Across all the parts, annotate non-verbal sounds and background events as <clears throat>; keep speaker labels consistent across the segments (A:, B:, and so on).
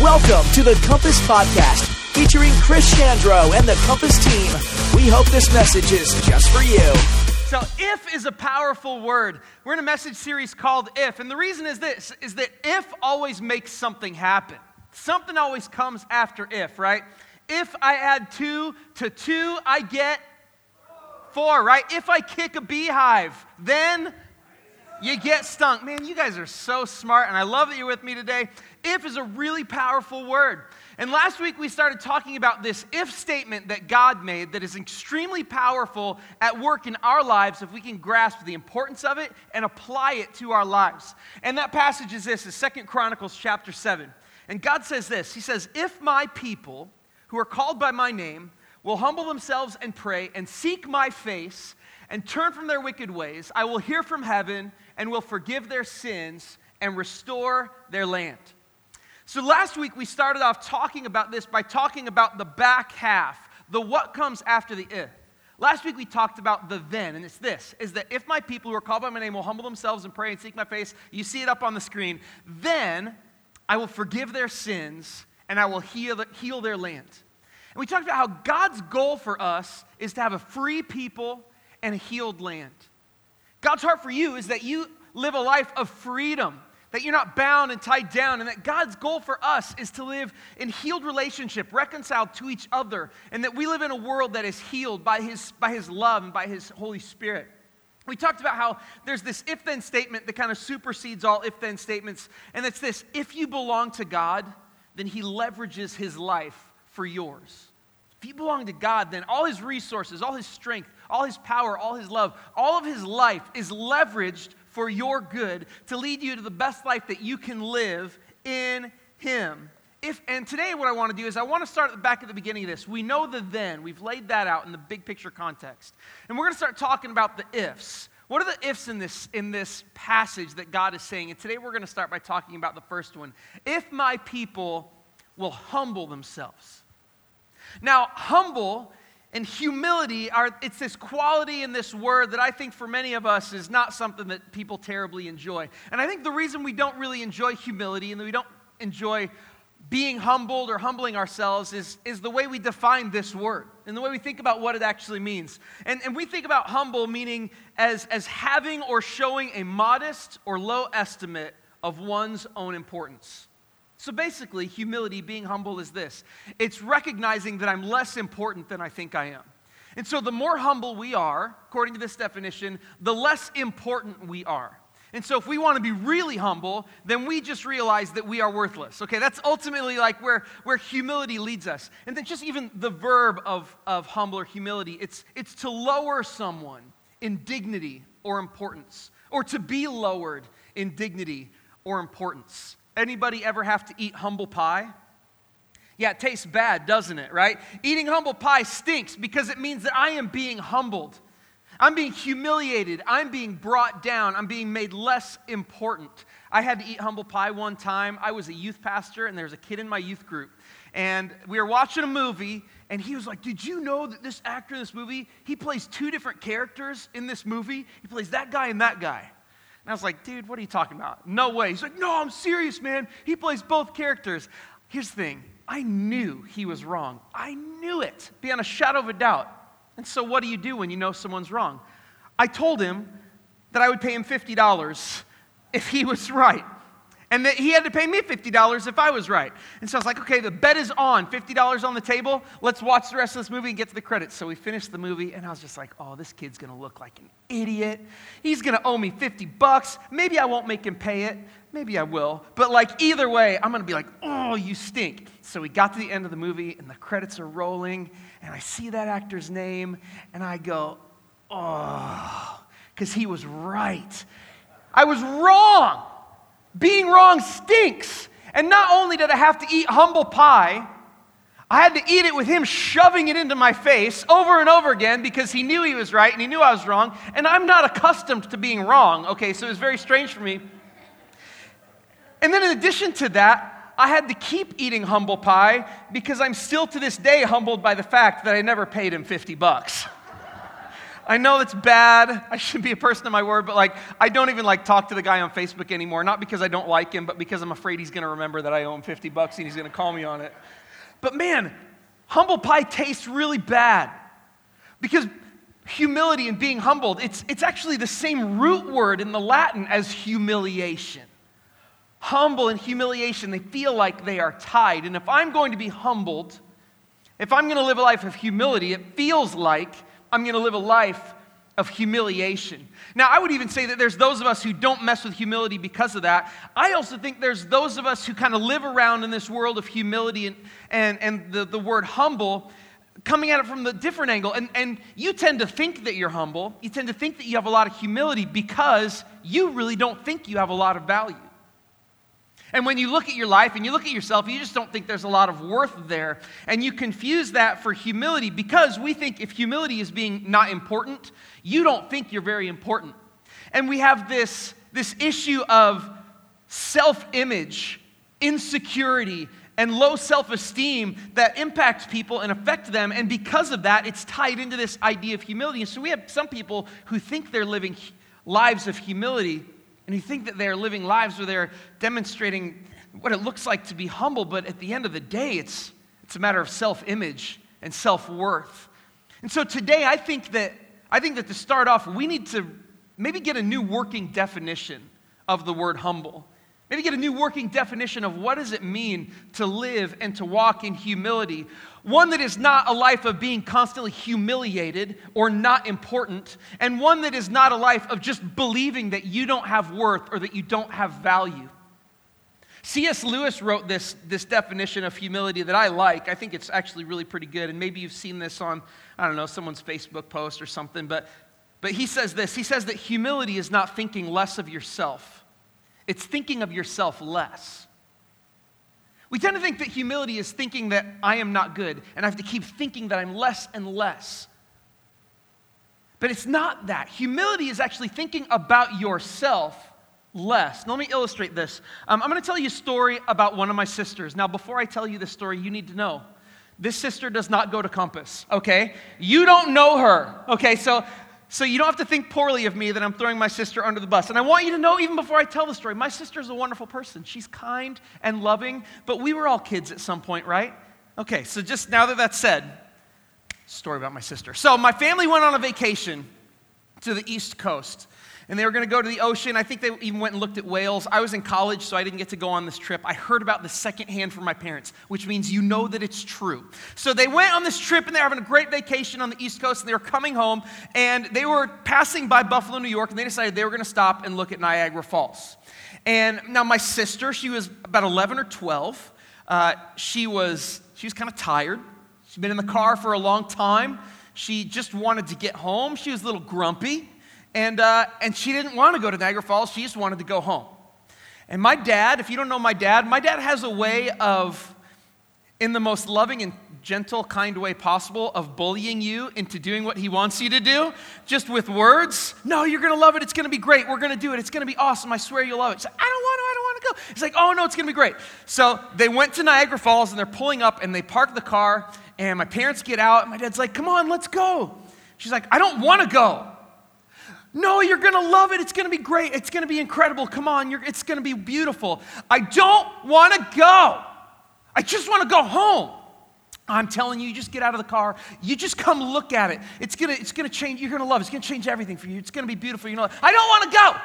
A: Welcome to the Compass Podcast, featuring Chris Chandro and the Compass team. We hope this message is just for you.
B: So, if is a powerful word. We're in a message series called If. And the reason is this is that if always makes something happen. Something always comes after if, right? If I add two to two, I get four, right? If I kick a beehive, then you get stunk. Man, you guys are so smart, and I love that you're with me today. If is a really powerful word. And last week we started talking about this if statement that God made that is extremely powerful at work in our lives if we can grasp the importance of it and apply it to our lives. And that passage is this, is Second Chronicles chapter 7. And God says this He says, If my people who are called by my name will humble themselves and pray and seek my face and turn from their wicked ways, I will hear from heaven and will forgive their sins and restore their land. So last week we started off talking about this by talking about the back half, the what comes after the if. Last week we talked about the then, and it's this is that if my people who are called by my name will humble themselves and pray and seek my face, you see it up on the screen, then I will forgive their sins and I will heal, heal their land. And we talked about how God's goal for us is to have a free people and a healed land. God's heart for you is that you live a life of freedom, that you're not bound and tied down, and that God's goal for us is to live in healed relationship, reconciled to each other, and that we live in a world that is healed by His, by his love and by His Holy Spirit. We talked about how there's this if then statement that kind of supersedes all if then statements, and it's this if you belong to God, then He leverages His life for yours. If you belong to God, then all his resources, all his strength, all his power, all his love, all of his life is leveraged for your good to lead you to the best life that you can live in him. If, and today, what I want to do is I want to start at the back at the beginning of this. We know the then, we've laid that out in the big picture context. And we're going to start talking about the ifs. What are the ifs in this, in this passage that God is saying? And today we're going to start by talking about the first one. If my people will humble themselves. Now, humble and humility are it's this quality in this word that I think for many of us is not something that people terribly enjoy. And I think the reason we don't really enjoy humility and we don't enjoy being humbled or humbling ourselves is, is the way we define this word and the way we think about what it actually means. And, and we think about humble meaning as, as having or showing a modest or low estimate of one's own importance. So basically, humility, being humble, is this it's recognizing that I'm less important than I think I am. And so, the more humble we are, according to this definition, the less important we are. And so, if we want to be really humble, then we just realize that we are worthless. Okay, that's ultimately like where, where humility leads us. And then, just even the verb of, of humble or humility, it's, it's to lower someone in dignity or importance, or to be lowered in dignity or importance. Anybody ever have to eat humble pie? Yeah, it tastes bad, doesn't it, right? Eating humble pie stinks because it means that I am being humbled. I'm being humiliated. I'm being brought down. I'm being made less important. I had to eat humble pie one time. I was a youth pastor, and there was a kid in my youth group. And we were watching a movie, and he was like, Did you know that this actor in this movie, he plays two different characters in this movie? He plays that guy and that guy. And I was like, dude, what are you talking about? No way. He's like, no, I'm serious, man. He plays both characters. Here's the thing I knew he was wrong. I knew it beyond a shadow of a doubt. And so, what do you do when you know someone's wrong? I told him that I would pay him $50 if he was right and that he had to pay me $50 if I was right. And so I was like, okay, the bet is on, $50 on the table. Let's watch the rest of this movie and get to the credits. So we finished the movie, and I was just like, oh, this kid's gonna look like an idiot. He's gonna owe me 50 bucks. Maybe I won't make him pay it. Maybe I will. But like either way, I'm gonna be like, oh, you stink. So we got to the end of the movie, and the credits are rolling, and I see that actor's name, and I go, oh, because he was right. I was wrong. Being wrong stinks. And not only did I have to eat humble pie, I had to eat it with him shoving it into my face over and over again because he knew he was right and he knew I was wrong. And I'm not accustomed to being wrong, okay? So it was very strange for me. And then in addition to that, I had to keep eating humble pie because I'm still to this day humbled by the fact that I never paid him 50 bucks. I know that's bad. I should be a person of my word, but like I don't even like talk to the guy on Facebook anymore, not because I don't like him, but because I'm afraid he's going to remember that I owe him 50 bucks and he's going to call me on it. But man, humble pie tastes really bad. Because humility and being humbled, it's, it's actually the same root word in the Latin as humiliation. Humble and humiliation, they feel like they are tied. And if I'm going to be humbled, if I'm going to live a life of humility, it feels like I'm going to live a life of humiliation. Now, I would even say that there's those of us who don't mess with humility because of that. I also think there's those of us who kind of live around in this world of humility and, and, and the, the word humble coming at it from the different angle. And, and you tend to think that you're humble. You tend to think that you have a lot of humility because you really don't think you have a lot of value. And when you look at your life and you look at yourself, you just don't think there's a lot of worth there. And you confuse that for humility because we think if humility is being not important, you don't think you're very important. And we have this, this issue of self image, insecurity, and low self esteem that impacts people and affect them. And because of that, it's tied into this idea of humility. And so we have some people who think they're living lives of humility and who think that they're living lives where they're demonstrating what it looks like to be humble, but at the end of the day, it's, it's a matter of self image and self worth. And so today, I think that I think that to start off, we need to maybe get a new working definition of the word humble. Maybe get a new working definition of what does it mean to live and to walk in humility. One that is not a life of being constantly humiliated or not important, and one that is not a life of just believing that you don't have worth or that you don't have value. C.S. Lewis wrote this, this definition of humility that I like. I think it's actually really pretty good, and maybe you've seen this on, I don't know, someone's Facebook post or something, but, but he says this He says that humility is not thinking less of yourself it's thinking of yourself less. We tend to think that humility is thinking that I am not good and I have to keep thinking that I'm less and less. But it's not that. Humility is actually thinking about yourself less. Now, let me illustrate this. Um, I'm going to tell you a story about one of my sisters. Now, before I tell you this story, you need to know this sister does not go to Compass, okay? You don't know her, okay? So so you don't have to think poorly of me that I'm throwing my sister under the bus. And I want you to know, even before I tell the story, my sister is a wonderful person. She's kind and loving, but we were all kids at some point, right? Okay, so just now that that's said, story about my sister. So my family went on a vacation to the East Coast and they were going to go to the ocean. I think they even went and looked at whales. I was in college, so I didn't get to go on this trip. I heard about this secondhand from my parents, which means you know that it's true. So they went on this trip and they're having a great vacation on the East Coast, and they were coming home, and they were passing by Buffalo, New York, and they decided they were going to stop and look at Niagara Falls. And now my sister, she was about 11 or 12. Uh, she was she was kind of tired. She'd been in the car for a long time. She just wanted to get home. She was a little grumpy. And, uh, and she didn't want to go to Niagara Falls, she just wanted to go home. And my dad, if you don't know my dad, my dad has a way of, in the most loving and gentle, kind way possible, of bullying you into doing what he wants you to do, just with words. No, you're going to love it. It's going to be great. We're going to do it. It's going to be awesome. I swear you'll love it. Like, I don't want to. I don't want to go. It's like, oh, no, it's going to be great. So they went to Niagara Falls and they're pulling up and they park the car. And my parents get out. And my dad's like, come on, let's go. She's like, I don't want to go. No, you're going to love it. It's going to be great. It's going to be incredible. Come on, it's going to be beautiful. I don't want to go. I just want to go home. I'm telling you, you just get out of the car. You just come look at it. It's going to it's gonna change. You're going to love it. It's going to change everything for you. It's going to be beautiful. You know, I don't want to go.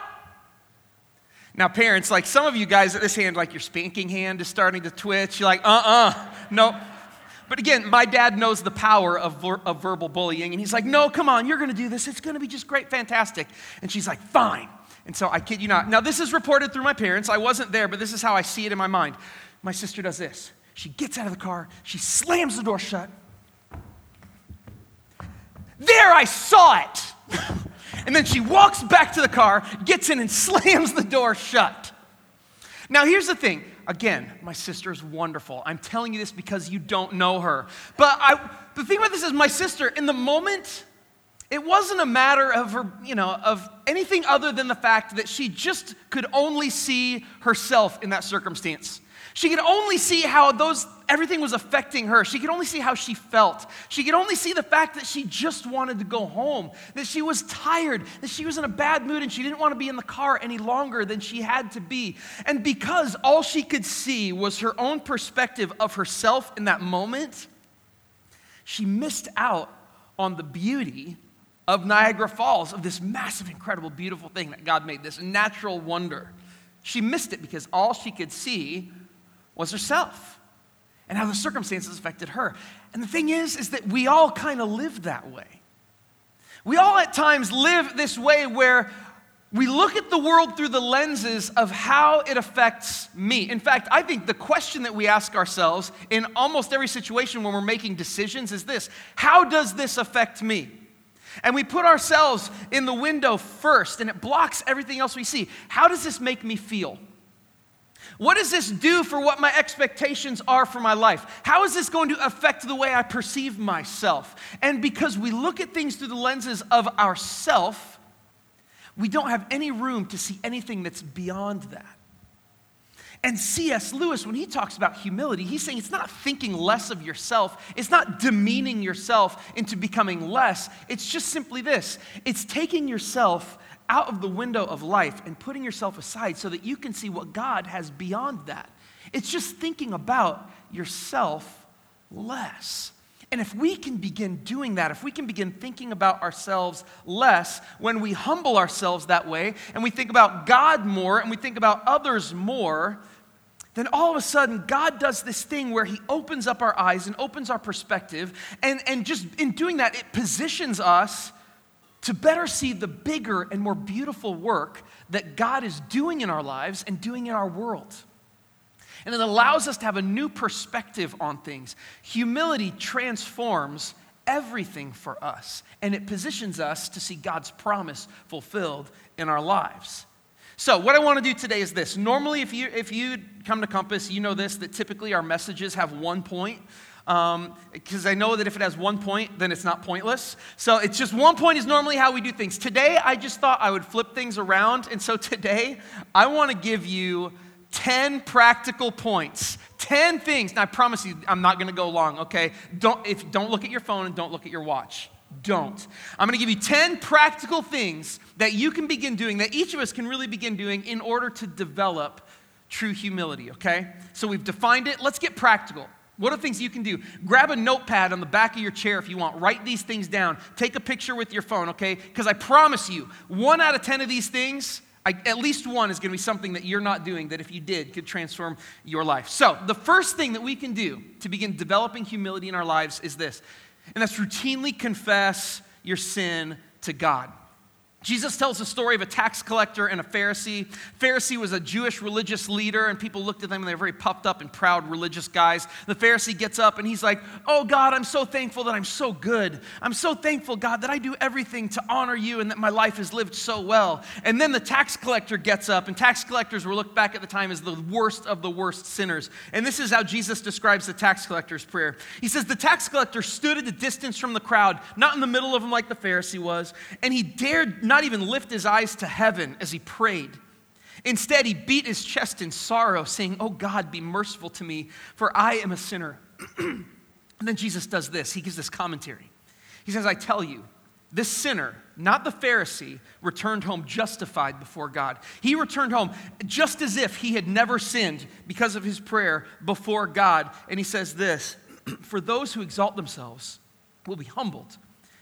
B: Now, parents, like some of you guys at this hand, like your spanking hand is starting to twitch. You're like, uh uh-uh. uh, no. But again, my dad knows the power of, ver- of verbal bullying, and he's like, No, come on, you're gonna do this. It's gonna be just great, fantastic. And she's like, Fine. And so I kid you not. Now, this is reported through my parents. I wasn't there, but this is how I see it in my mind. My sister does this. She gets out of the car, she slams the door shut. There, I saw it. <laughs> and then she walks back to the car, gets in, and <laughs> slams the door shut. Now, here's the thing again, my sister is wonderful. I'm telling you this because you don't know her. But I, the thing about this is, my sister, in the moment, it wasn't a matter of her, you know, of anything other than the fact that she just could only see herself in that circumstance. She could only see how those everything was affecting her. She could only see how she felt. She could only see the fact that she just wanted to go home, that she was tired, that she was in a bad mood and she didn't want to be in the car any longer than she had to be. And because all she could see was her own perspective of herself in that moment, she missed out on the beauty of Niagara Falls, of this massive, incredible, beautiful thing that God made, this natural wonder. She missed it because all she could see was herself and how the circumstances affected her. And the thing is, is that we all kind of live that way. We all at times live this way where we look at the world through the lenses of how it affects me. In fact, I think the question that we ask ourselves in almost every situation when we're making decisions is this How does this affect me? And we put ourselves in the window first, and it blocks everything else we see. How does this make me feel? What does this do for what my expectations are for my life? How is this going to affect the way I perceive myself? And because we look at things through the lenses of ourself, we don't have any room to see anything that's beyond that. And C.S. Lewis, when he talks about humility, he's saying it's not thinking less of yourself, it's not demeaning yourself into becoming less. It's just simply this it's taking yourself out of the window of life and putting yourself aside so that you can see what God has beyond that. It's just thinking about yourself less. And if we can begin doing that, if we can begin thinking about ourselves less, when we humble ourselves that way and we think about God more and we think about others more, then all of a sudden God does this thing where He opens up our eyes and opens our perspective. And, and just in doing that, it positions us to better see the bigger and more beautiful work that God is doing in our lives and doing in our world. And it allows us to have a new perspective on things. Humility transforms everything for us, and it positions us to see God's promise fulfilled in our lives. So, what I want to do today is this. Normally, if you, if you come to Compass, you know this, that typically our messages have one point because um, I know that if it has one point, then it's not pointless. So it's just one point is normally how we do things. Today, I just thought I would flip things around. And so today, I want to give you 10 practical points. 10 things. And i promise you i'm not going to go long okay? Don't if don't look at your phone and don't look at your watch. Don't. I'm going to give you 10 practical things that you can begin doing that each of us can really begin doing in order to develop true humility okay? So we've defined it. Let's get practical what are things you can do? Grab a notepad on the back of your chair if you want. Write these things down. Take a picture with your phone, okay? Because I promise you, one out of 10 of these things, I, at least one is going to be something that you're not doing that if you did could transform your life. So, the first thing that we can do to begin developing humility in our lives is this, and that's routinely confess your sin to God. Jesus tells the story of a tax collector and a Pharisee. Pharisee was a Jewish religious leader, and people looked at them and they're very puffed up and proud religious guys. The Pharisee gets up and he's like, Oh God, I'm so thankful that I'm so good. I'm so thankful, God, that I do everything to honor you and that my life is lived so well. And then the tax collector gets up, and tax collectors were looked back at the time as the worst of the worst sinners. And this is how Jesus describes the tax collector's prayer. He says, The tax collector stood at a distance from the crowd, not in the middle of them like the Pharisee was, and he dared not not even lift his eyes to heaven as he prayed. Instead, he beat his chest in sorrow, saying, Oh God, be merciful to me, for I am a sinner. <clears throat> and then Jesus does this. He gives this commentary. He says, I tell you, this sinner, not the Pharisee, returned home justified before God. He returned home just as if he had never sinned because of his prayer before God. And he says this <clears throat> For those who exalt themselves will be humbled,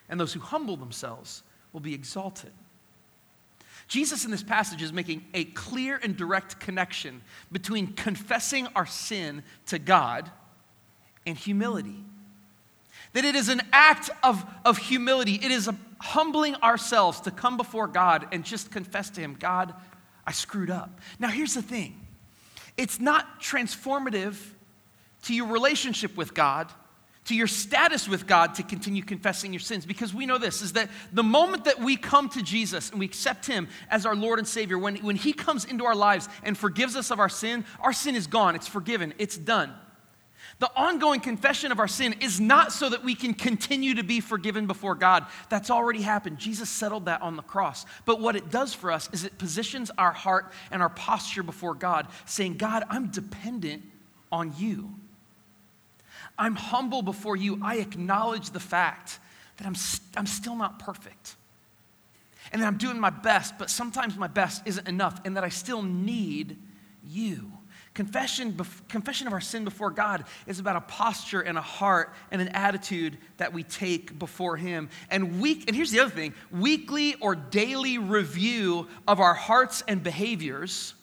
B: and those who humble themselves will be exalted. Jesus in this passage is making a clear and direct connection between confessing our sin to God and humility. That it is an act of, of humility, it is humbling ourselves to come before God and just confess to Him, God, I screwed up. Now, here's the thing it's not transformative to your relationship with God to your status with God to continue confessing your sins. Because we know this is that the moment that we come to Jesus and we accept Him as our Lord and Savior, when, when He comes into our lives and forgives us of our sin, our sin is gone, it's forgiven, it's done. The ongoing confession of our sin is not so that we can continue to be forgiven before God. That's already happened. Jesus settled that on the cross. But what it does for us is it positions our heart and our posture before God, saying, God, I'm dependent on you. I'm humble before you. I acknowledge the fact that I'm, st- I'm still not perfect. And that I'm doing my best, but sometimes my best isn't enough, and that I still need you. Confession, confession of our sin before God is about a posture and a heart and an attitude that we take before Him. And week, and here's the other thing: weekly or daily review of our hearts and behaviors,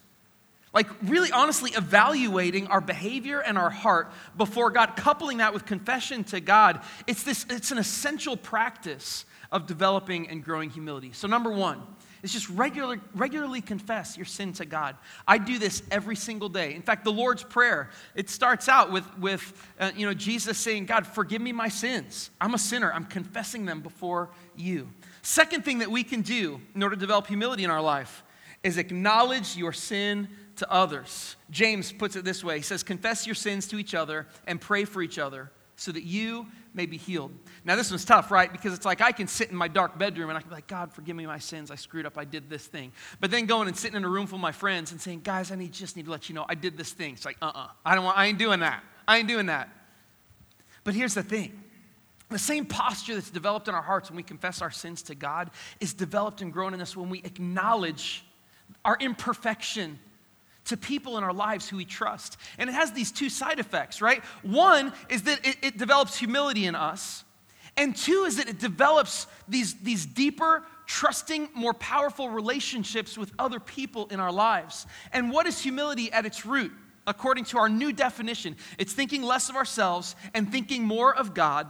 B: like really honestly evaluating our behavior and our heart before God, coupling that with confession to God. It's this. It's an essential practice of developing and growing humility. So number one is just regular, regularly confess your sin to God. I do this every single day. In fact, the Lord's Prayer, it starts out with, with uh, you know, Jesus saying, God, forgive me my sins. I'm a sinner. I'm confessing them before you. Second thing that we can do in order to develop humility in our life is acknowledge your sin to others. James puts it this way He says, Confess your sins to each other and pray for each other so that you may be healed. Now, this one's tough, right? Because it's like I can sit in my dark bedroom and I can be like, God, forgive me my sins. I screwed up. I did this thing. But then going and sitting in a room full of my friends and saying, guys, I need, just need to let you know I did this thing. It's like, uh uh-uh, uh I don't want, I ain't doing that. I ain't doing that. But here's the thing the same posture that's developed in our hearts when we confess our sins to God is developed and grown in us when we acknowledge our imperfection to people in our lives who we trust. And it has these two side effects, right? One is that it, it, develops humility in us, and two is that it develops these, these deeper, trusting, more powerful relationships with other people in our lives. And what is humility at its root? According to our new definition, it's thinking less of ourselves and thinking more of God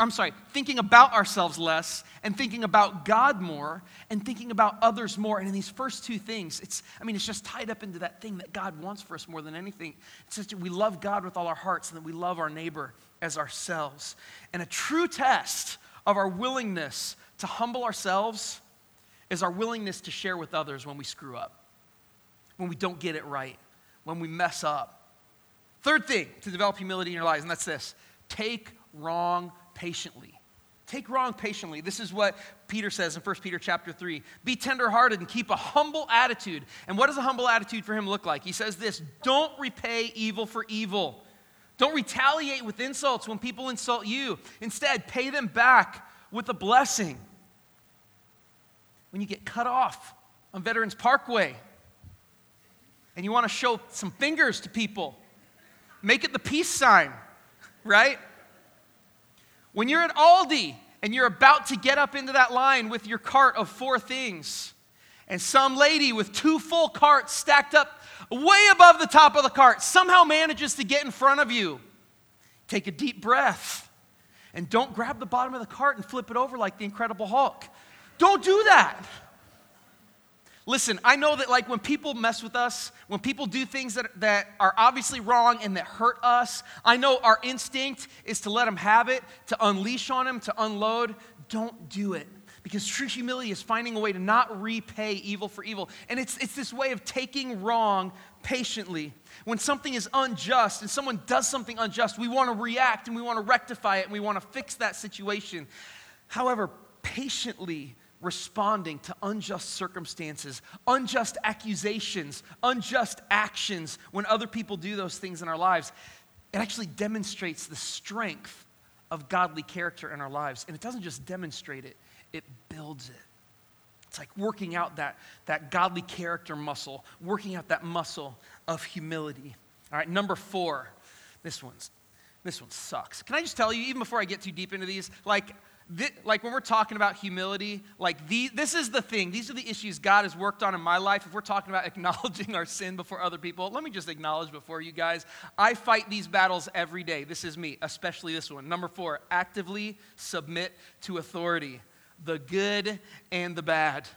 B: I'm sorry, thinking about ourselves less and thinking about God more and thinking about others more. And in these first two things, it's, I mean, it's just tied up into that thing that God wants for us more than anything. It's just we love God with all our hearts and that we love our neighbor as ourselves. And a true test of our willingness to humble ourselves is our willingness to share with others when we screw up, when we don't get it right, when we mess up. Third thing to develop humility in your lives, and that's this take wrong patiently. Take wrong patiently. This is what Peter says in 1 Peter chapter 3. Be tenderhearted and keep a humble attitude. And what does a humble attitude for him look like? He says this Don't repay evil for evil. Don't retaliate with insults when people insult you. Instead, pay them back with a blessing. When you get cut off on Veterans Parkway and you want to show some fingers to people, make it the peace sign, right? When you're at Aldi and you're about to get up into that line with your cart of four things, and some lady with two full carts stacked up way above the top of the cart somehow manages to get in front of you, take a deep breath and don't grab the bottom of the cart and flip it over like the Incredible Hulk. Don't do that. Listen, I know that like when people mess with us, when people do things that, that are obviously wrong and that hurt us, I know our instinct is to let them have it, to unleash on them, to unload. Don't do it. Because true humility is finding a way to not repay evil for evil. And it's, it's this way of taking wrong patiently. When something is unjust and someone does something unjust, we want to react and we want to rectify it and we want to fix that situation. However, patiently responding to unjust circumstances, unjust accusations, unjust actions when other people do those things in our lives, it actually demonstrates the strength of godly character in our lives. And it doesn't just demonstrate it, it builds it. It's like working out that, that godly character muscle, working out that muscle of humility. All right, number four. This one's this one sucks. Can I just tell you, even before I get too deep into these, like this, like when we're talking about humility, like the, this is the thing. These are the issues God has worked on in my life. If we're talking about <laughs> acknowledging our sin before other people, let me just acknowledge before you guys, I fight these battles every day. This is me, especially this one. Number four, actively submit to authority, the good and the bad.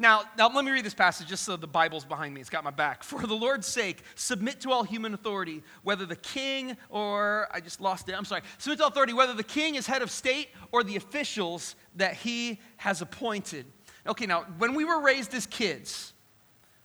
B: Now, now, let me read this passage just so the Bible's behind me. It's got my back. <laughs> For the Lord's sake, submit to all human authority, whether the king or, I just lost it, I'm sorry. Submit to authority, whether the king is head of state or the officials that he has appointed. Okay, now, when we were raised as kids,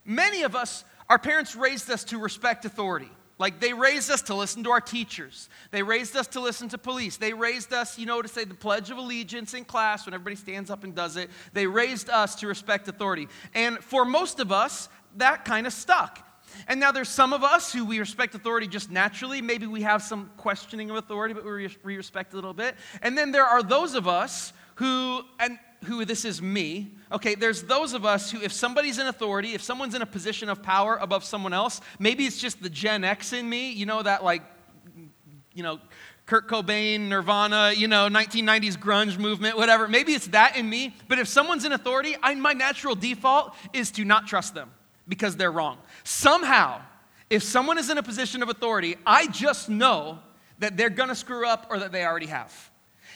B: many of us, our parents raised us to respect authority. Like they raised us to listen to our teachers. They raised us to listen to police. They raised us, you know, to say the Pledge of Allegiance in class when everybody stands up and does it. They raised us to respect authority. And for most of us, that kind of stuck. And now there's some of us who we respect authority just naturally. Maybe we have some questioning of authority, but we respect a little bit. And then there are those of us who, and who this is me, okay, there's those of us who, if somebody's in authority, if someone's in a position of power above someone else, maybe it's just the Gen X in me, you know, that like, you know, Kurt Cobain, Nirvana, you know, 1990s grunge movement, whatever. Maybe it's that in me, but if someone's in authority, I, my natural default is to not trust them because they're wrong. Somehow, if someone is in a position of authority, I just know that they're gonna screw up or that they already have.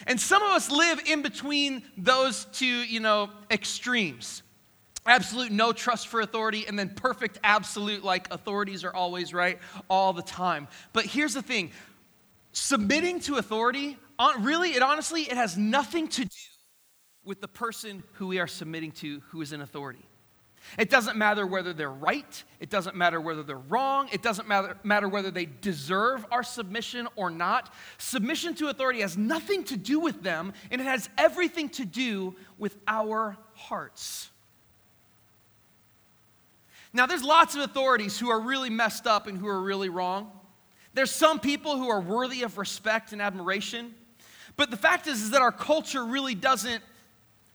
B: And some of us live in between those two, you know, extremes. Absolute no trust for authority, and then perfect absolute, like authorities are always right all the time. But here's the thing submitting to authority, really, it honestly, it has nothing to do with the person who we are submitting to who is in authority. It doesn't matter whether they're right, it doesn't matter whether they're wrong, it doesn't matter, matter whether they deserve our submission or not. Submission to authority has nothing to do with them, and it has everything to do with our hearts. Now, there's lots of authorities who are really messed up and who are really wrong. There's some people who are worthy of respect and admiration. But the fact is, is that our culture really doesn't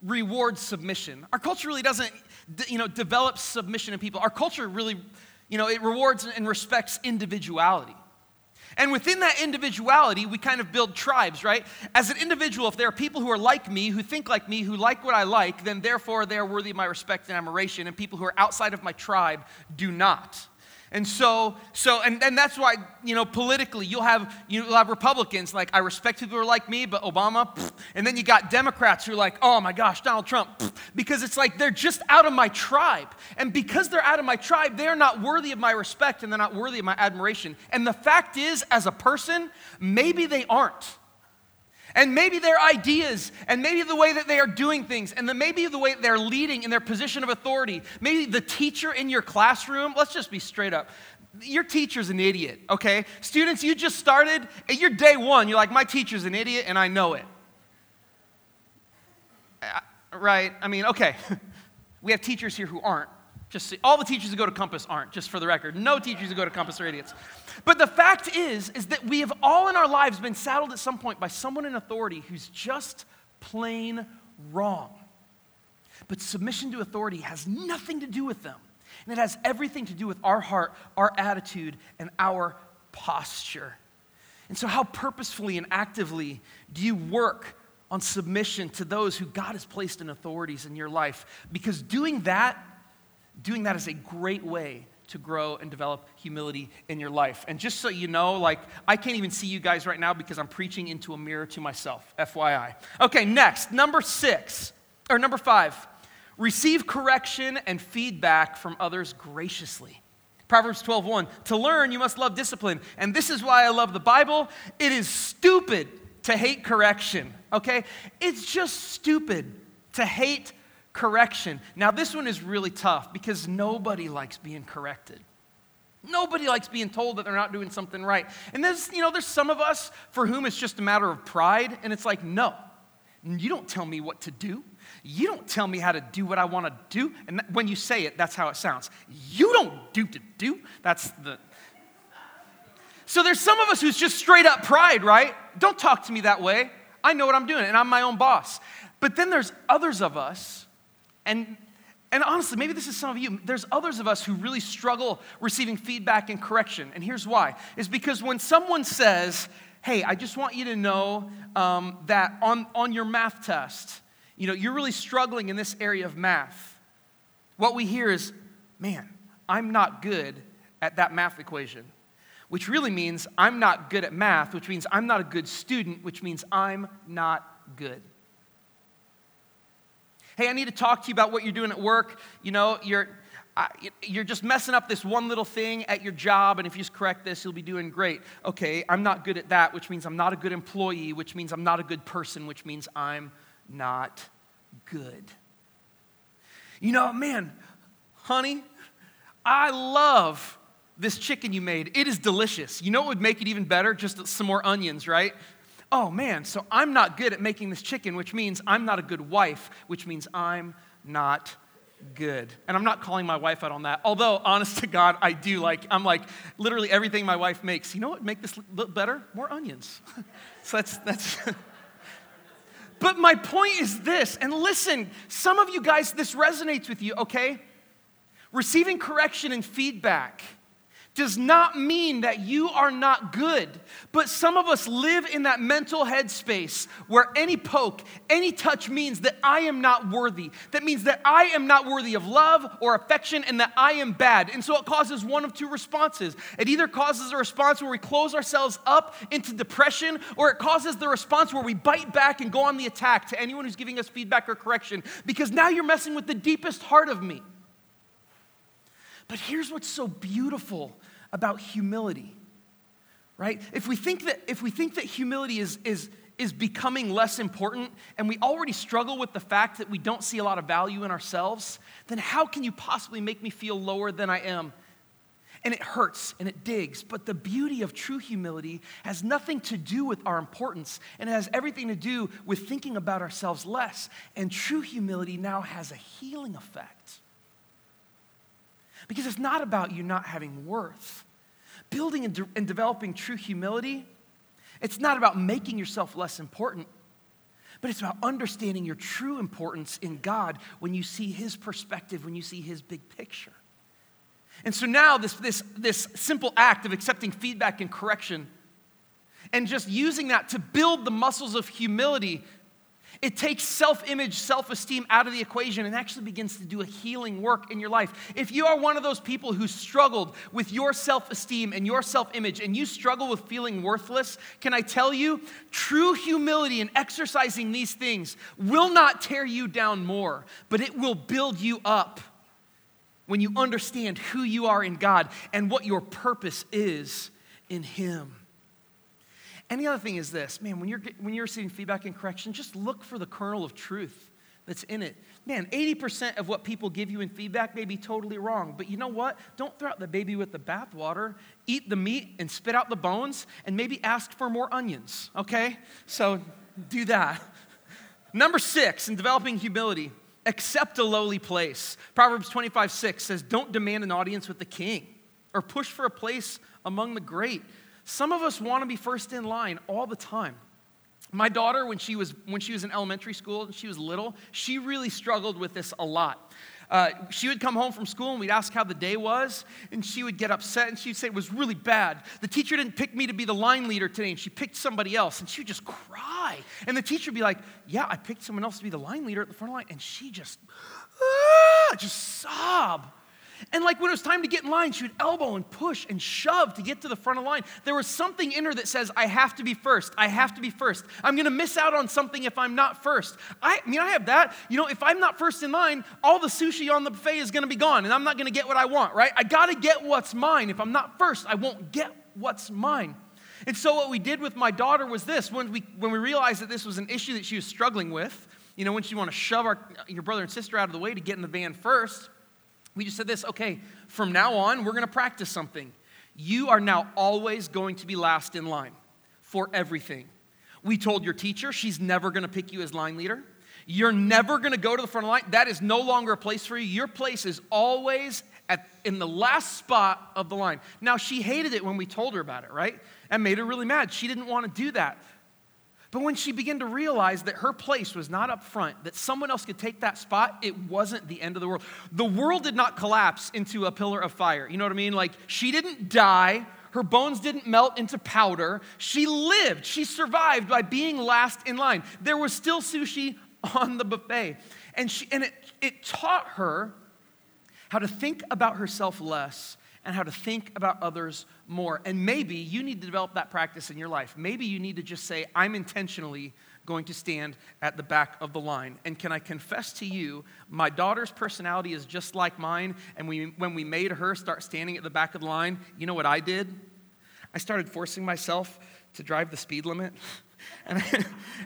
B: reward submission. Our culture really doesn't you know, develops submission in people. Our culture really, you know, it rewards and respects individuality. And within that individuality, we kind of build tribes, right? As an individual, if there are people who are like me, who think like me, who like what I like, then therefore they are worthy of my respect and admiration, and people who are outside of my tribe do not. And so, so and, and that's why, you know, politically, you'll have, you'll have Republicans like, I respect people who are like me, but Obama, pfft. and then you got Democrats who are like, oh my gosh, Donald Trump, pfft. because it's like they're just out of my tribe. And because they're out of my tribe, they're not worthy of my respect and they're not worthy of my admiration. And the fact is, as a person, maybe they aren't. And maybe their ideas, and maybe the way that they are doing things, and the, maybe the way they're leading in their position of authority. Maybe the teacher in your classroom, let's just be straight up. Your teacher's an idiot, okay? Students, you just started, and you're day one, you're like, my teacher's an idiot, and I know it. Uh, right? I mean, okay. <laughs> we have teachers here who aren't. Just see, all the teachers who go to Compass aren't, just for the record. No teachers who go to Compass are idiots. But the fact is, is that we have all in our lives been saddled at some point by someone in authority who's just plain wrong. But submission to authority has nothing to do with them. And it has everything to do with our heart, our attitude, and our posture. And so, how purposefully and actively do you work on submission to those who God has placed in authorities in your life? Because doing that doing that is a great way to grow and develop humility in your life. And just so you know, like, I can't even see you guys right now because I'm preaching into a mirror to myself, FYI. Okay, next, number six, or number five, receive correction and feedback from others graciously. Proverbs 12:1 To learn you must love discipline and this is why I love the Bible it is stupid to hate correction okay it's just stupid to hate correction. Now, this one is really tough because nobody likes being corrected. Nobody likes being told that they're not doing something right. And there's, you know, there's some of us for whom it's just a matter of pride, and it's like, no, you don't tell me what to do. You don't tell me how to do what I want to do. And when you say it, that's how it sounds. You don't do to do. That's the. So there's some of us who's just straight up pride, right? Don't talk to me that way. I know what I'm doing, and I'm my own boss. But then there's others of us and, and honestly, maybe this is some of you. There's others of us who really struggle receiving feedback and correction. And here's why is because when someone says, hey, I just want you to know um, that on, on your math test, you know, you're really struggling in this area of math. What we hear is, man, I'm not good at that math equation, which really means I'm not good at math, which means I'm not a good student, which means I'm not good. Hey, I need to talk to you about what you're doing at work. You know, you're, uh, you're just messing up this one little thing at your job, and if you just correct this, you'll be doing great. Okay, I'm not good at that, which means I'm not a good employee, which means I'm not a good person, which means I'm not good. You know, man, honey, I love this chicken you made, it is delicious. You know what would make it even better? Just some more onions, right? Oh man, so I'm not good at making this chicken, which means I'm not a good wife, which means I'm not good. And I'm not calling my wife out on that. Although, honest to God, I do like, I'm like, literally everything my wife makes. You know what make this look better? More onions. <laughs> so that's, that's. <laughs> but my point is this, and listen, some of you guys, this resonates with you, okay? Receiving correction and feedback does not mean that you are not good. But some of us live in that mental headspace where any poke, any touch means that I am not worthy. That means that I am not worthy of love or affection and that I am bad. And so it causes one of two responses. It either causes a response where we close ourselves up into depression, or it causes the response where we bite back and go on the attack to anyone who's giving us feedback or correction because now you're messing with the deepest heart of me. But here's what's so beautiful about humility, right? If we think that, if we think that humility is, is, is becoming less important and we already struggle with the fact that we don't see a lot of value in ourselves, then how can you possibly make me feel lower than I am? And it hurts and it digs. But the beauty of true humility has nothing to do with our importance and it has everything to do with thinking about ourselves less. And true humility now has a healing effect. Because it's not about you not having worth. Building and, de- and developing true humility, it's not about making yourself less important, but it's about understanding your true importance in God when you see His perspective, when you see His big picture. And so now, this, this, this simple act of accepting feedback and correction and just using that to build the muscles of humility it takes self image, self esteem out of the equation and actually begins to do a healing work in your life. If you are one of those people who struggled with your self esteem and your self image and you struggle with feeling worthless, can I tell you, true humility and exercising these things will not tear you down more, but it will build you up when you understand who you are in God and what your purpose is in Him. And the other thing is this man, when you're, when you're receiving feedback and correction, just look for the kernel of truth that's in it. Man, 80% of what people give you in feedback may be totally wrong, but you know what? Don't throw out the baby with the bathwater. Eat the meat and spit out the bones, and maybe ask for more onions, okay? So do that. Number six, in developing humility, accept a lowly place. Proverbs 25, 6 says, Don't demand an audience with the king or push for a place among the great. Some of us want to be first in line all the time. My daughter, when she was, when she was in elementary school and she was little, she really struggled with this a lot. Uh, she would come home from school and we'd ask how the day was, and she would get upset and she'd say it was really bad. The teacher didn't pick me to be the line leader today, and she picked somebody else, and she would just cry. And the teacher would be like, Yeah, I picked someone else to be the line leader at the front line, and she just, ah, just sob. And like when it was time to get in line, she would elbow and push and shove to get to the front of line. There was something in her that says, I have to be first. I have to be first. I'm going to miss out on something if I'm not first. I, I mean, I have that. You know, if I'm not first in line, all the sushi on the buffet is going to be gone and I'm not going to get what I want, right? I got to get what's mine. If I'm not first, I won't get what's mine. And so what we did with my daughter was this when we, when we realized that this was an issue that she was struggling with, you know, when she want to shove our, your brother and sister out of the way to get in the van first, we just said this okay, from now on, we're going to practice something. You are now always going to be last in line for everything. We told your teacher she's never going to pick you as line leader. You're never going to go to the front of the line. That is no longer a place for you. Your place is always at, in the last spot of the line. Now, she hated it when we told her about it, right? And made her really mad. She didn't want to do that. But when she began to realize that her place was not up front, that someone else could take that spot, it wasn't the end of the world. The world did not collapse into a pillar of fire. You know what I mean? Like, she didn't die. Her bones didn't melt into powder. She lived. She survived by being last in line. There was still sushi on the buffet. And, she, and it, it taught her how to think about herself less and how to think about others more. And maybe you need to develop that practice in your life. Maybe you need to just say, I'm intentionally going to stand at the back of the line. And can I confess to you, my daughter's personality is just like mine. And we, when we made her start standing at the back of the line, you know what I did? I started forcing myself to drive the speed limit. <laughs> And I, <laughs>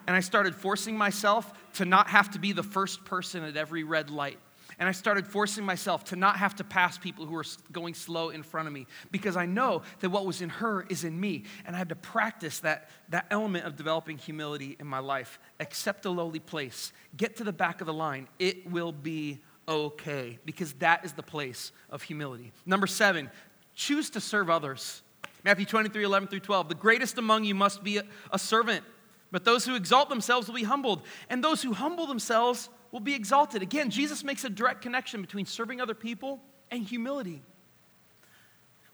B: and I started forcing myself to not have to be the first person at every red light. And I started forcing myself to not have to pass people who were going slow in front of me because I know that what was in her is in me. And I had to practice that, that element of developing humility in my life. Accept a lowly place, get to the back of the line. It will be okay because that is the place of humility. Number seven, choose to serve others. Matthew 23, 11 through 12. The greatest among you must be a, a servant, but those who exalt themselves will be humbled, and those who humble themselves will be exalted. Again, Jesus makes a direct connection between serving other people and humility.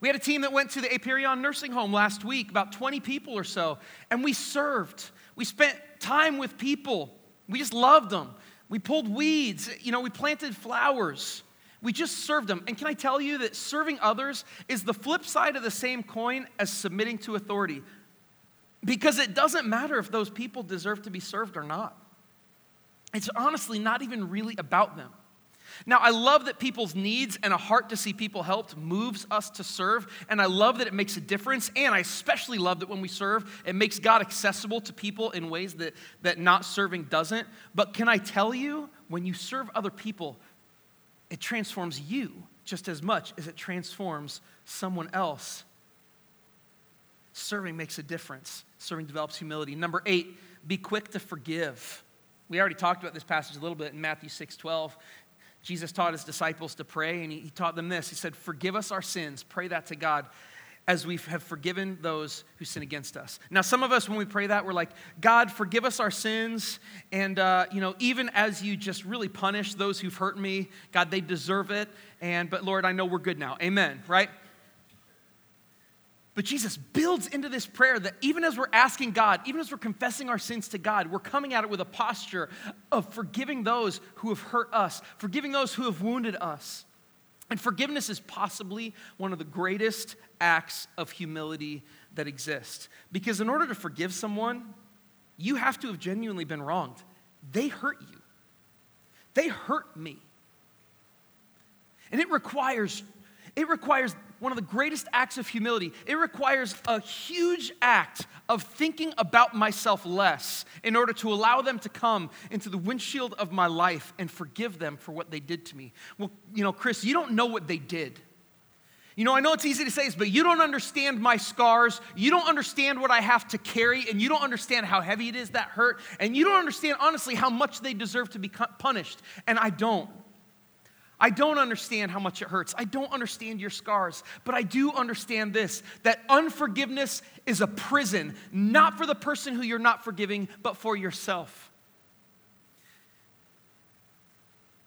B: We had a team that went to the Aperion nursing home last week, about 20 people or so, and we served. We spent time with people. We just loved them. We pulled weeds, you know, we planted flowers. We just served them. And can I tell you that serving others is the flip side of the same coin as submitting to authority? Because it doesn't matter if those people deserve to be served or not. It's honestly not even really about them. Now, I love that people's needs and a heart to see people helped moves us to serve, and I love that it makes a difference, and I especially love that when we serve, it makes God accessible to people in ways that, that not serving doesn't. But can I tell you, when you serve other people, it transforms you just as much as it transforms someone else. Serving makes a difference. Serving develops humility. Number eight, be quick to forgive. We already talked about this passage a little bit in Matthew 6 12. Jesus taught his disciples to pray, and he, taught them this. He said, Forgive us our sins. Pray that to God as we have forgiven those who sin against us. Now, some of us, when we pray that, we're like, God, forgive us our sins. And, uh, you know, even as you just really punish those who've hurt me, God, they deserve it. And, but Lord, I know we're good now. Amen, right? But Jesus builds into this prayer that even as we're asking God, even as we're confessing our sins to God, we're coming at it with a posture of forgiving those who have hurt us, forgiving those who have wounded us. And forgiveness is possibly one of the greatest acts of humility that exist. Because in order to forgive someone, you have to have genuinely been wronged. They hurt you, they hurt me. And it requires it requires one of the greatest acts of humility. It requires a huge act of thinking about myself less in order to allow them to come into the windshield of my life and forgive them for what they did to me. Well, you know, Chris, you don't know what they did. You know, I know it's easy to say this, but you don't understand my scars. You don't understand what I have to carry, and you don't understand how heavy it is that hurt, and you don't understand, honestly, how much they deserve to be punished. And I don't. I don't understand how much it hurts. I don't understand your scars, but I do understand this that unforgiveness is a prison, not for the person who you're not forgiving, but for yourself.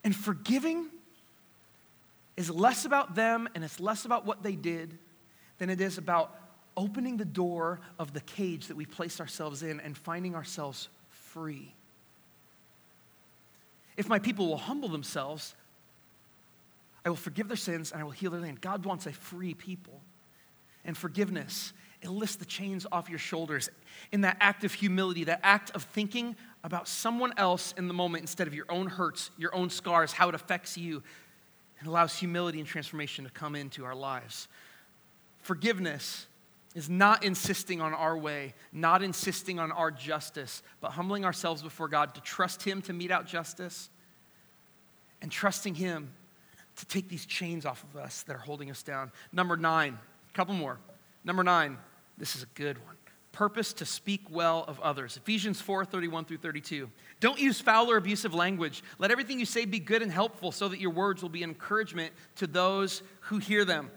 B: And forgiving is less about them and it's less about what they did than it is about opening the door of the cage that we place ourselves in and finding ourselves free. If my people will humble themselves, I will forgive their sins and I will heal their land. God wants a free people. And forgiveness, it lifts the chains off your shoulders in that act of humility, that act of thinking about someone else in the moment instead of your own hurts, your own scars, how it affects you. It allows humility and transformation to come into our lives. Forgiveness is not insisting on our way, not insisting on our justice, but humbling ourselves before God to trust Him to mete out justice and trusting Him to take these chains off of us that are holding us down. Number nine, a couple more. Number nine, this is a good one. Purpose to speak well of others. Ephesians 4 31 through 32. Don't use foul or abusive language. Let everything you say be good and helpful so that your words will be encouragement to those who hear them.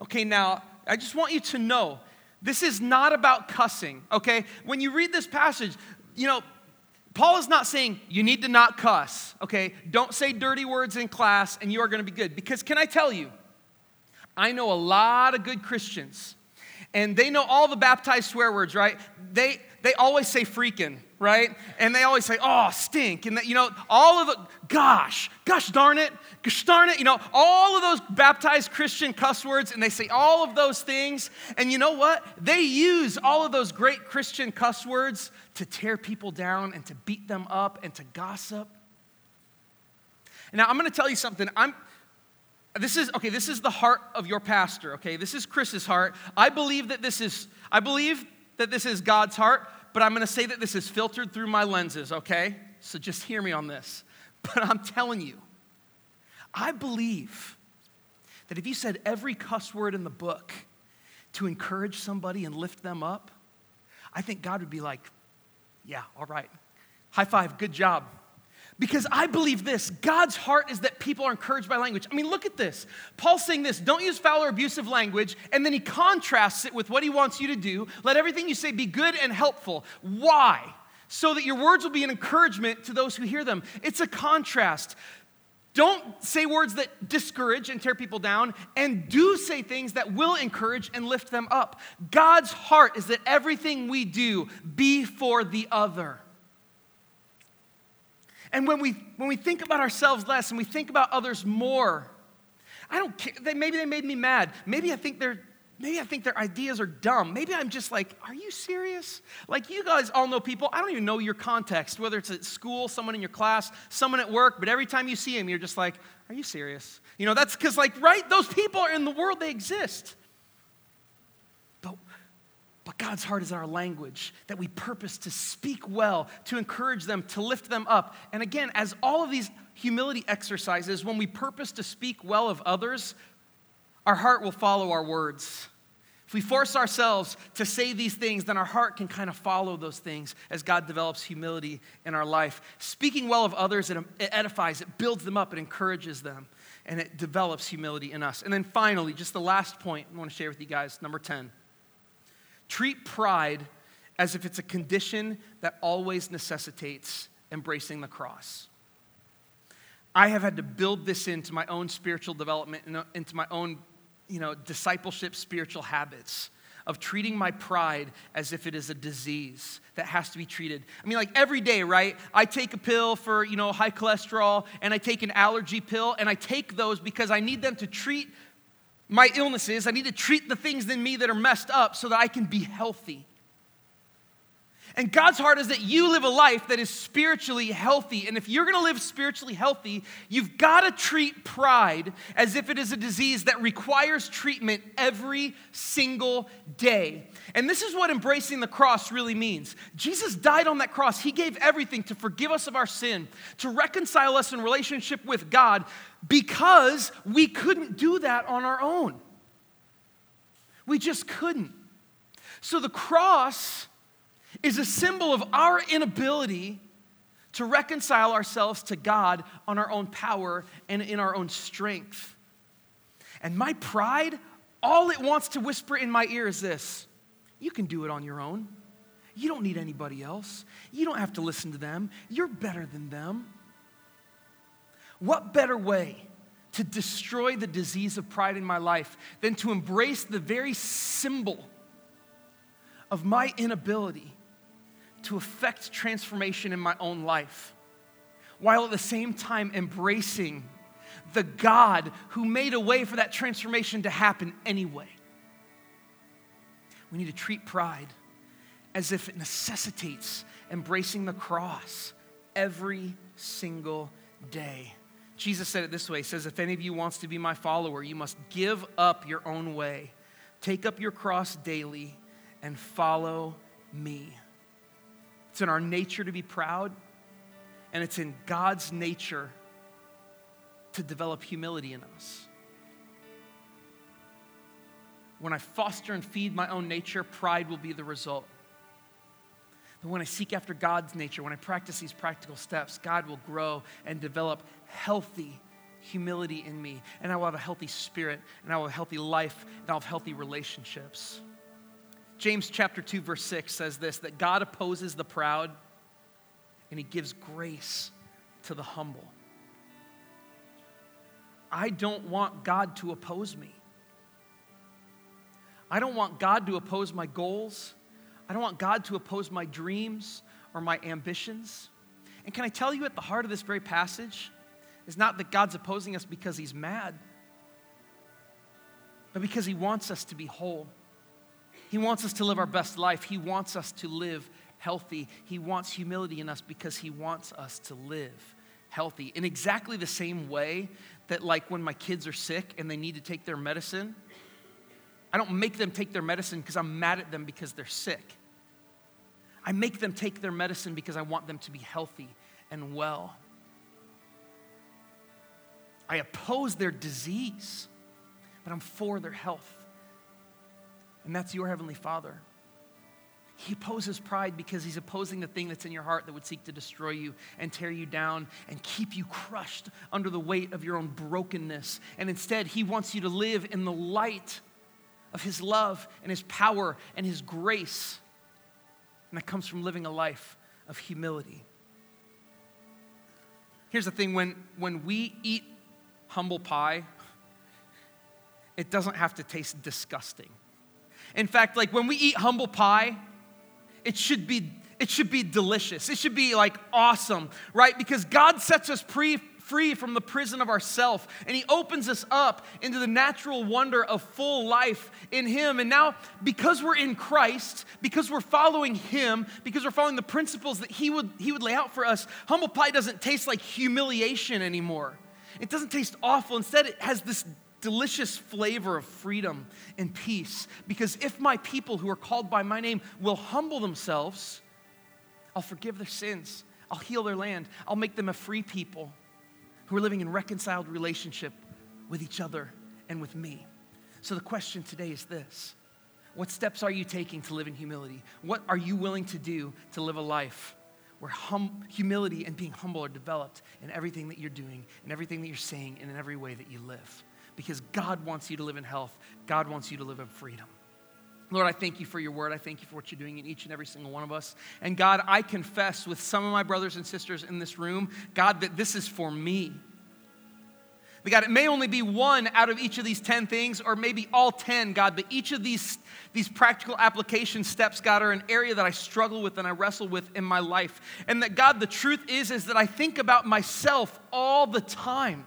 B: Okay, now, I just want you to know this is not about cussing, okay? When you read this passage, you know, Paul is not saying you need to not cuss, okay? Don't say dirty words in class and you are going to be good. Because can I tell you, I know a lot of good Christians and they know all the baptized swear words, right? They, they always say freaking, right? And they always say, oh, stink. And, that, you know, all of the, gosh, gosh darn it, gosh darn it, you know, all of those baptized Christian cuss words, and they say all of those things. And you know what? They use all of those great Christian cuss words to tear people down and to beat them up and to gossip. Now, I'm going to tell you something. I'm, this is okay this is the heart of your pastor okay this is chris's heart i believe that this is i believe that this is god's heart but i'm going to say that this is filtered through my lenses okay so just hear me on this <laughs> but i'm telling you I believe that if you said every cuss word in the book to encourage somebody and lift them up, I think God would be like, yeah, all right. High five, good job. Because I believe this God's heart is that people are encouraged by language. I mean, look at this. Paul's saying this don't use foul or abusive language, and then he contrasts it with what he wants you to do. Let everything you say be good and helpful. Why? So that your words will be an encouragement to those who hear them. It's a contrast. Don't say words that discourage and tear people down, and do say things that will encourage and lift them up. God's heart is that everything we do be for the other. And when we, when we think about ourselves less and we think about others more, I don't care. They, maybe they made me mad. Maybe I think they're maybe I think their ideas are dumb. Maybe I'm just like, are you serious? Like you guys all know people. I don't even know your context, whether it's at school, someone in your class, someone at work, but every time you see them, you're just like, are you serious? You know, that's because like, right, those people are in the world, they exist. But but God's heart is our language, that we purpose to speak well, to encourage them, to lift them up. And again, as all of these humility exercises, when we purpose to speak well of others, our heart will follow our words. If we force ourselves to say these things, then our heart can kind of follow those things as God develops humility in our life. Speaking well of others, um, it edifies, it builds them up, it encourages them, and it develops humility in us. And then finally, just the last point I want to share with you guys, number 10 Treat pride as if it's a condition that always necessitates embracing the cross. I have had to build this into my own spiritual development, and into my own you know, discipleship spiritual habits of treating my pride as if it is a disease that has to be treated. I mean, like every day, right? I take a pill for, you know, high cholesterol and I take an allergy pill and I take those because I need them to treat my illnesses. I need to treat the things in me that are messed up so that I can be healthy. And God's heart is that you live a life that is spiritually healthy. And if you're going to live spiritually healthy, you've got to treat pride as if it is a disease that requires treatment every single day. And this is what embracing the cross really means. Jesus died on that cross. He gave everything to forgive us of our sin, to reconcile us in relationship with God, because we couldn't do that on our own. We just couldn't. So the cross is a symbol of our inability to reconcile ourselves to God on our own power and in our own strength. And my pride, all it wants to whisper in my ear is this you can do it on your own. You don't need anybody else. You don't have to listen to them. You're better than them. What better way to destroy the disease of pride in my life than to embrace the very symbol of my inability to affect transformation in my own life, while at the same time embracing the God who made a way for that transformation to happen anyway. We need to treat pride as if it necessitates embracing the cross every single day. Jesus said it this way He says, If any of you wants to be my follower, you must give up your own way, take up your cross daily, and follow me. It's in our nature to be proud, and it's in God's nature to develop humility in us. When I foster and feed my own nature, pride will be the result. But when I seek after God's nature, when I practice these practical steps, God will grow and develop healthy humility in me. And I will have a healthy spirit, and I will have a healthy life, and I'll have healthy relationships. James chapter 2 verse 6 says this that God opposes the proud and he gives grace to the humble. I don't want God to oppose me. I don't want God to oppose my goals. I don't want God to oppose my dreams or my ambitions. And can I tell you at the heart of this very passage is not that God's opposing us because he's mad, but because he wants us to be whole. He wants us to live our best life. He wants us to live healthy. He wants humility in us because He wants us to live healthy. In exactly the same way that, like, when my kids are sick and they need to take their medicine, I don't make them take their medicine because I'm mad at them because they're sick. I make them take their medicine because I want them to be healthy and well. I oppose their disease, but I'm for their health. And that's your Heavenly Father. He opposes pride because he's opposing the thing that's in your heart that would seek to destroy you and tear you down and keep you crushed under the weight of your own brokenness. And instead, he wants you to live in the light of his love and his power and his grace. And that comes from living a life of humility. Here's the thing when, when we eat humble pie, it doesn't have to taste disgusting. In fact, like when we eat humble pie, it should be it should be delicious. It should be like awesome, right? Because God sets us pre- free from the prison of ourself and he opens us up into the natural wonder of full life in him. And now because we're in Christ, because we're following him, because we're following the principles that he would he would lay out for us, humble pie doesn't taste like humiliation anymore. It doesn't taste awful. Instead, it has this delicious flavor of freedom and peace. Because if my people who are called by my name will humble themselves, I'll forgive their sins, I'll heal their land, I'll make them a free people who are living in reconciled relationship with each other and with me. So the question today is this What steps are you taking to live in humility? What are you willing to do to live a life? where hum, humility and being humble are developed in everything that you're doing, in everything that you're saying, and in every way that you live because God wants you to live in health. God wants you to live in freedom. Lord, I thank you for your word. I thank you for what you're doing in each and every single one of us. And God, I confess with some of my brothers and sisters in this room, God, that this is for me. But God, it may only be one out of each of these 10 things, or maybe all 10, God, but each of these, these practical application steps, God, are an area that I struggle with and I wrestle with in my life. And that, God, the truth is, is that I think about myself all the time.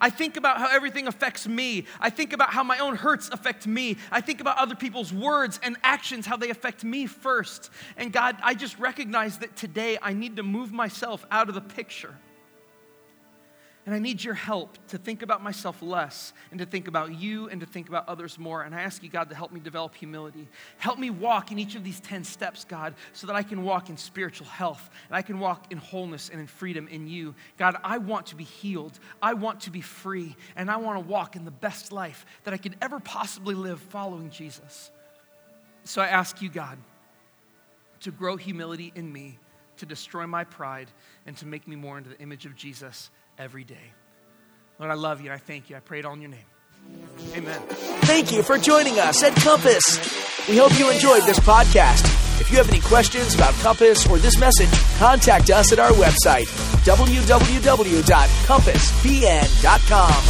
B: I think about how everything affects me. I think about how my own hurts affect me. I think about other people's words and actions, how they affect me first. And God, I just recognize that today I need to move myself out of the picture. And I need your help to think about myself less and to think about you and to think about others more. And I ask you, God, to help me develop humility. Help me walk in each of these 10 steps, God, so that I can walk in spiritual health and I can walk in wholeness and in freedom in you. God, I want to be healed. I want to be free. And I want to walk in the best life that I could ever possibly live following Jesus. So I ask you, God, to grow humility in me, to destroy my pride, and to make me more into the image of Jesus every day. Lord, I love you and I thank you. I pray it all in your name. Amen.
A: Thank you for joining us at Compass. We hope you enjoyed this podcast. If you have any questions about Compass or this message, contact us at our website, www.compassbn.com.